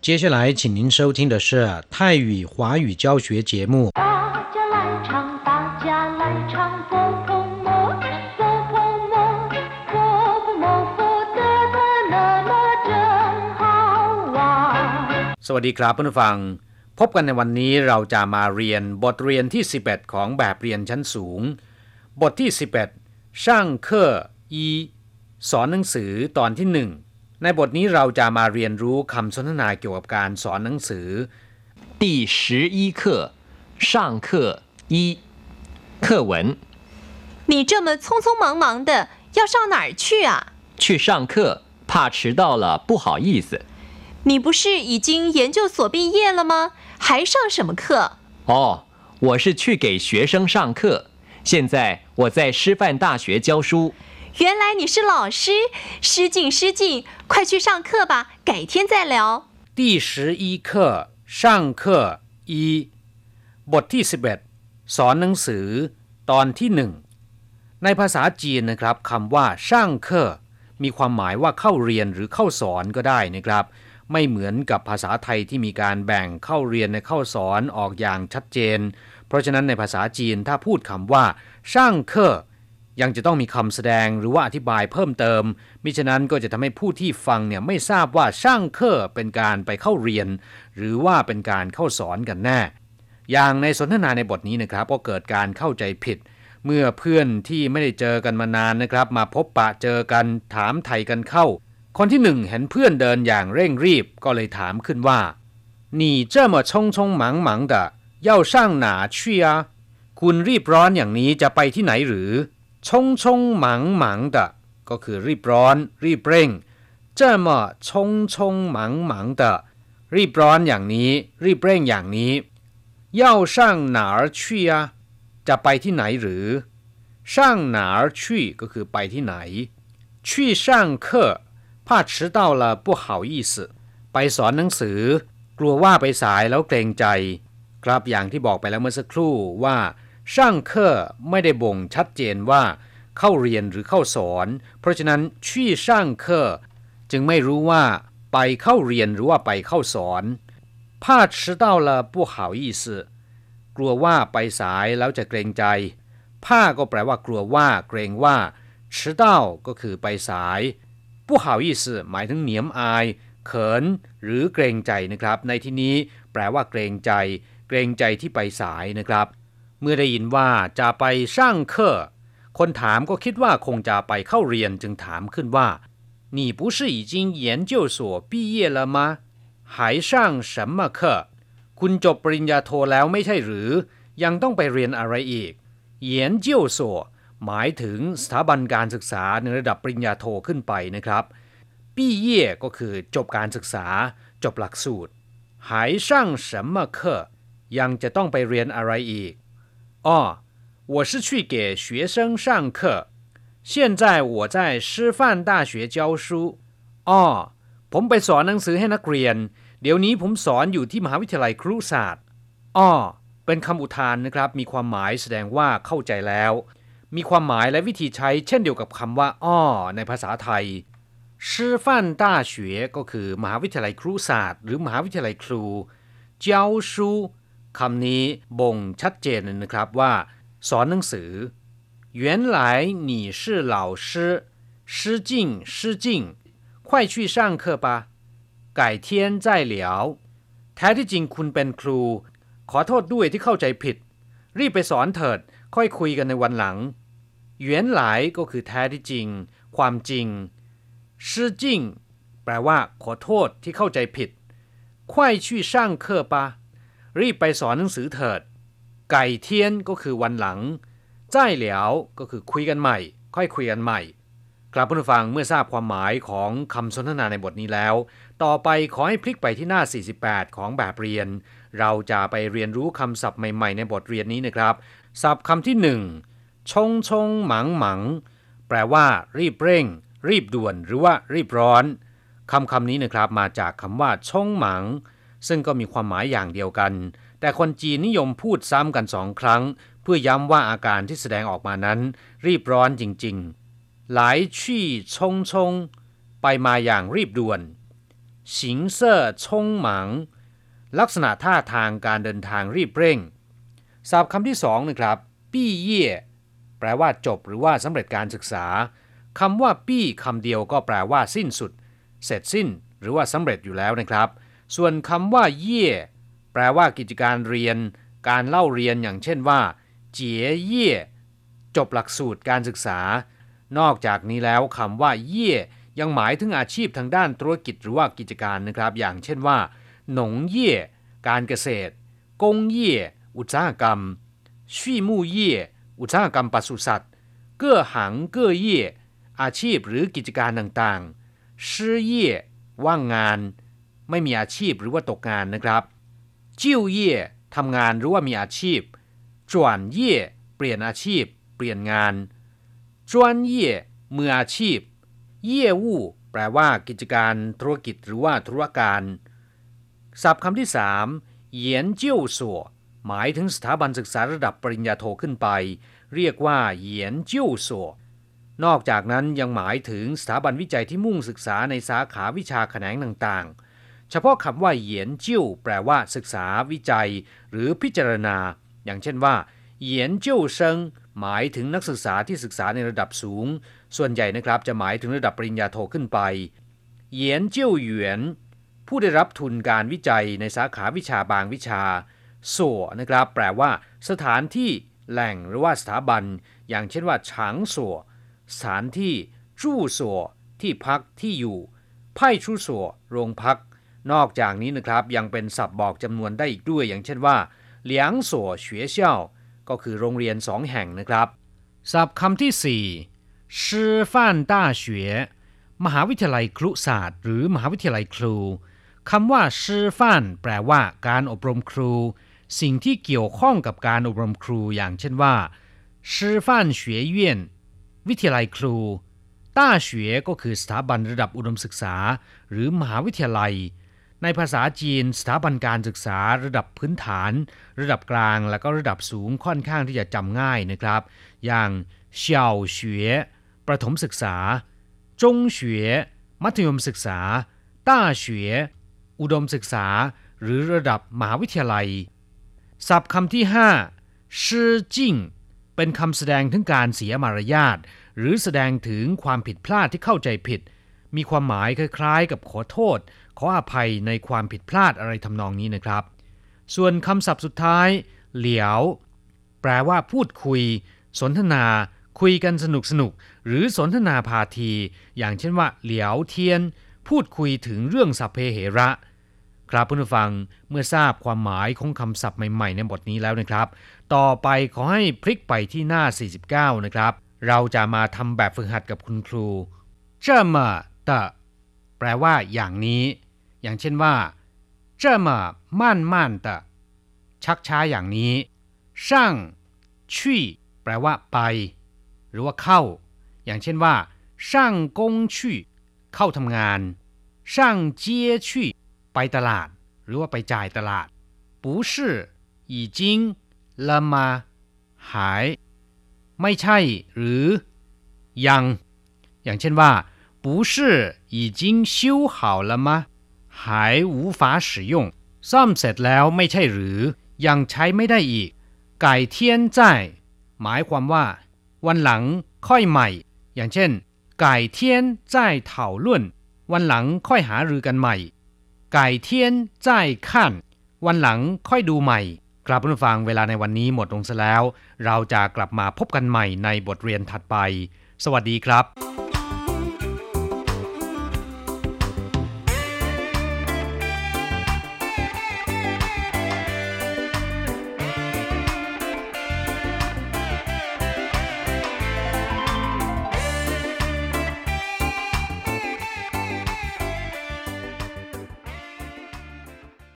接下来，请您收听的是泰语华语教学节目。大家来唱，大家来唱，佛婆摩，佛婆摩，佛婆摩，佛得得那么真好玩。 สวัสดีครับเพื่อนผู้ฟัง พบกันในวันนี้เราจะมาเรียนบทเรียนที่ 11 ของแบบเรียนชั้นสูง บทที่ 11 ช่างเคออีสอนหนังสือตอนที่ 1 ในบทนี้เราจะมาเรียนรู้คำสนทนาเกี่ยวกับการสอนหนังสือ 第十一课上课一课文你这么匆匆忙忙的，要上哪儿去啊？去上课，怕迟到了不好意思。你不是已经研究所毕业了吗？还上什么课？哦，我是去给学生上课，现在我在师范大学教书。 原来你是老师，失敬失敬，快去上课吧，改天再聊。第十一课上课一บทที่ 11 สอนหนังสือ ตอนที่หนึ่งในภาษาจีนนะครับคำว่าช่างเคอมีความหมายว่าเข้าเรียนหรือเข้าสอนก็ได้นะครับ ไม่เหมือนกับภาษาไทยที่มีการแบ่งเข้าเรียนในเข้าสอนออกอย่างชัดเจน เพราะฉะนั้นในภาษาจีนถ้าพูดคำว่าช่างเคอ ยังจะต้องมีคำแสดงหรือว่าอธิบายเพิ่มเติม มิฉะนั้นก็จะทำให้ผู้ที่ฟังเนี่ยไม่ทราบว่าช่างเคอเป็นการไปเข้าเรียน หรือว่าเป็นการเข้าสอนกันแน่ อย่างในสนทนาในบทนี้นะครับก็เกิดการเข้าใจผิด เมื่อเพื่อนที่ไม่ได้เจอกันมานานนะครับ มาพบปะเจอกันถามไทยกันเข้า คนที่หนึ่งเห็นเพื่อนเดินอย่างเร่งรีบก็เลยถามขึ้นว่า你这么匆匆忙忙的要上哪去啊คุณรีบร้อนอย่างนี้จะไปที่ไหนหรือ 匆匆忙忙的ก็คือรีบร้อน รีบเร่ง这么匆匆忙忙的รีบร้อนอย่างนี้ รีบเร่งอย่างนี้ 要上哪儿去啊จะไปที่ไหนหรือ上哪儿去ก็คือไปที่ไหน去上课怕迟到了不好意思ไปสอนหนังสือ กลัวว่าไปสายแล้วเกรงใจ ครับอย่างที่บอกไปแล้วเมื่อสักครู่ว่า ช่างเคอไม่ได้บ่งชัดเจนว่า เข้าเรียนหรือเข้าสอน เพราะฉะนั้นชี่ช่างเคอจึงไม่รู้ว่า ไปเข้าเรียนหรือว่าไปเข้าสอน怕迟到了不好意思กลัวว่าไปสายแล้วจะเกรงใจผ้าก็แปลว่ากลัวว่า เกรงว่า迟到ก็คือไปสาย不好意思หมายถึงเหนียมอาย เขิน หรือเกรงใจนะครับ ในที่นี้แปลว่าเกรงใจ เกรงใจที่ไปสายนะครับ เมื่อได้ยินว่าจะไปช่างเคอคนถามก็คิดว่าคงจะไปเข้าเรียนจึงถามขึ้นว่า你不是已经研究所毕业了吗还上什么课คุณจบปริญญาโทแล้วไม่ใช่หรือ ยังต้องไปเรียนอะไรอีกเยียนเจียวโซหมายถึงสถาบันการศึกษาในระดับปริญญาโทขึ้นไปนะครับปี้เย่ก็คือจบการศึกษา จบหลักสูตรหายช่าง什么课ยังจะต้องไปเรียนอะไรอีก อ๋อ我是去给学生上课现在我在师范大学教书อ๋อผมไปสอนหนังสือให้นักเรียน เดี๋ยวนี้ผมสอนอยู่ที่มหาวิทยาลัยครุศาสตร์อ้อเป็นคำอุทานนะครับ มีความหมายแสดงว่าเข้าใจแล้ว มีความหมายและวิธีใช้เช่นเดียวกับคำว่า อ้อ ในภาษาไทยชื่อฟันต้าเฉวก็คือ มหาวิทยาลัยครุศาสตร์ หรือมหาวิทยาลัยครู เจ้าชู คำนี้บ่งชัดเจนเลยนะครับว่า สอนหนังสือ原来你是老师失敬失敬快去上课吧ไก่เทียนใจเหลียวแท้ที่จริงคุณเป็นครู ขอโทษด้วยที่เข้าใจผิด รีบไปสอนเถิด ค่อยคุยกันในวันหลังเหวียนหลายก็คือแท้ที่จริง ความจริงชื่อจริง แปลว่า ขอโทษที่เข้าใจผิด快去上课吧 รีบไปสอนหนังสือเถิด ไก่เทียนก็คือวันหลังใจเหลียวก็คือคุยกันใหม่ ค่อยคุยกันใหม่กลับผู้ฟังเมื่อทราบความหมายของคำสนทนาในบทนี้แล้ว ต่อไปขอให้พลิกไปที่หน้า 48 ของแบบเรียน เราจะไปเรียนรู้คำศัพท์ใหม่ๆ ในบทเรียนนี้นะครับ ศัพท์คำที่หนึ่งชงชงหมังหมังแปลว่า รีบเร่ง รีบด่วน หรือว่ารีบร้อนคำคำนี้นะครับมาจากคำว่าชงหมัง ซึ่งก็มีความหมายอย่างเดียวกัน แต่คนจีนนิยมพูดซ้ำกันสองครั้ง เพื่อย้ำว่าอาการที่แสดงออกมานั้น รีบร้อนจริงๆ หลายชี่ชงชงไปมาอย่างรีบด่วนสิงเซ่อชงหมัง ลักษณะท่าทางการเดินทางรีบเร่งศัพท์คำที่สองนะครับ ปี้เย่แปลว่าจบหรือว่าสำเร็จการศึกษาคำว่าปี้คำเดียวก็แปลว่าสิ้นสุด เสร็จสิ้น หรือว่าสำเร็จอยู่แล้วนะครับ ส่วนคำว่า เย่แปลว่ากิจการเรียน การเล่าเรียนอย่างเช่นว่า เจี๋ยเย่จบหลักสูตรการศึกษา นอกจากนี้แล้วคำว่า เย่ยังหมายถึงอาชีพทางด้านธุรกิจหรือว่ากิจการนะครับ อย่างเช่นว่า หนงเย่การเกษตร กงเย่อุตสาหกรรมชี่มู่เย่อุตสาหกรรมปศุสัตว์ เก้อหังเก้อเย่อาชีพหรือกิจการต่างๆ ชื่อเย่ว่างงาน ไม่มีอาชีพหรือว่าตกงานนะครับจิ้วเย่ทำงานหรือว่ามีอาชีพจวนเย่เปลี่ยนอาชีพ เปลี่ยนงานจวนเย่มืออาชีพ เย่วู่แปลว่ากิจการธุรกิจหรือว่าธุรการ ศัพท์คำที่สามเหยียนเจี้ยวสัวหมายถึงสถาบันศึกษาระดับปริญญาโทขึ้นไป เรียกว่าเหยียนเจี้ยวสัวนอกจากนั้นยังหมายถึงสถาบันวิจัยที่มุ่งศึกษาในสาขาวิชาแขนงต่างๆ เฉพาะคำว่าเหยียนเจี้ยวแปลว่าศึกษาวิจัย หรือพิจารณา อย่างเช่นว่าเหยียนเจี้ยวเซิงหมายถึงนักศึกษาที่ศึกษาในระดับสูง ส่วนใหญ่นะครับจะหมายถึงระดับปริญญาโทขึ้นไปเหยียนเจี้ยวหยนผู้ได้รับทุนการวิจัยในสาขาวิชาบางวิชาสัวนะครับ แปลว่า สถานที่แหล่งหรือว่าสถาบัน อย่างเช่นว่าฉางสัวสถานที่จู้สัวที่พักที่อยู่ไพ่ชูสัวโรงพัก นอกจากนี้นะครับยังเป็นศัพท์บอกจำนวนได้อีกด้วย อย่างเช่นว่าเหลียงสัวเฉวยเช่าก็คือโรงเรียนสองแห่งนะครับ ศัพท์คำที่สี่ชื่อฟ่านต้าเฉวมหาวิทยาลัยครุศาสตร์ หรือมหาวิทยาลัยครูคำว่าชื่อฟ่านแปลว่าการอบรมครู สิ่งที่เกี่ยวข้องกับการอบรมครูอย่างเช่นว่าชื่อฟ่าน学院วิทยาลัยครูต้าเฉวก็คือสถาบันระดับอุดมศึกษา หรือมหาวิทยาลัย ในภาษาจีนสถาบันการศึกษาระดับพื้นฐาน ระดับกลางและก็ระดับสูงค่อนข้างที่จะจำง่ายนะครับ อย่างเฉียวเฉวประถมศึกษา จงเฉวมัธยมศึกษา ต้าเฉวอุดมศึกษา หรือระดับมหาวิทยาลัย ศัพท์คำที่ห้าชื่อจิ้งเป็นคำแสดงถึงการเสียมารยาทหรือแสดงถึงความผิดพลาดที่เข้าใจผิด มีความหมายคล้ายๆ กับขอโทษ ขออภัยในความผิดพลาดอะไรทำนองนี้นะครับ ส่วนคำศัพท์สุดท้าย เหลียว แปลว่าพูดคุย สนทนา คุยกันสนุกสนุก หรือสนทนาพาที อย่างเช่นว่า เหลียวเทียน พูดคุยถึงเรื่องสัพเพเหระครับเพื่อนๆฟังเมื่อทราบความหมายของคำศัพท์ใหม่ๆ ในบทนี้แล้วนะครับ ต่อไปขอให้พลิกไปที่หน้า 49 นะครับ เราจะมาทำแบบฝึกหัดกับคุณครูเจ้ามาตะแปลว่าอย่างนี้ อย่างเช่นว่า这么慢慢的ชักช้าอย่างนี้上去แปลว่าไป หรือว่าเข้า อย่างเช่นว่า上工去เข้าทำงาน上街去ไปตลาด หรือว่าไปจ่ายตลาด不是已经了吗หาย ไม่ใช่ หรือ ยัง อย่างเช่นว่า不是已经修好了吗 หายหูฟ้า使用ซ่อมเสร็จแล้วไม่ใช่หรือ ยังใช้ไม่ได้อีก ไก่เทียนใจหมายความว่า วันหลังค่อยใหม่ อย่างเช่น ไก่เทียนใจเถาลุ่น วันหลังค่อยหารือกันใหม่ ไก่เทียนใจขั้นวันหลังค่อยดูใหม่กลับผู้ฟังเวลาในวันนี้หมดลงซะแล้ว เราจะกลับมาพบกันใหม่ในบทเรียนถัดไป สวัสดีครับ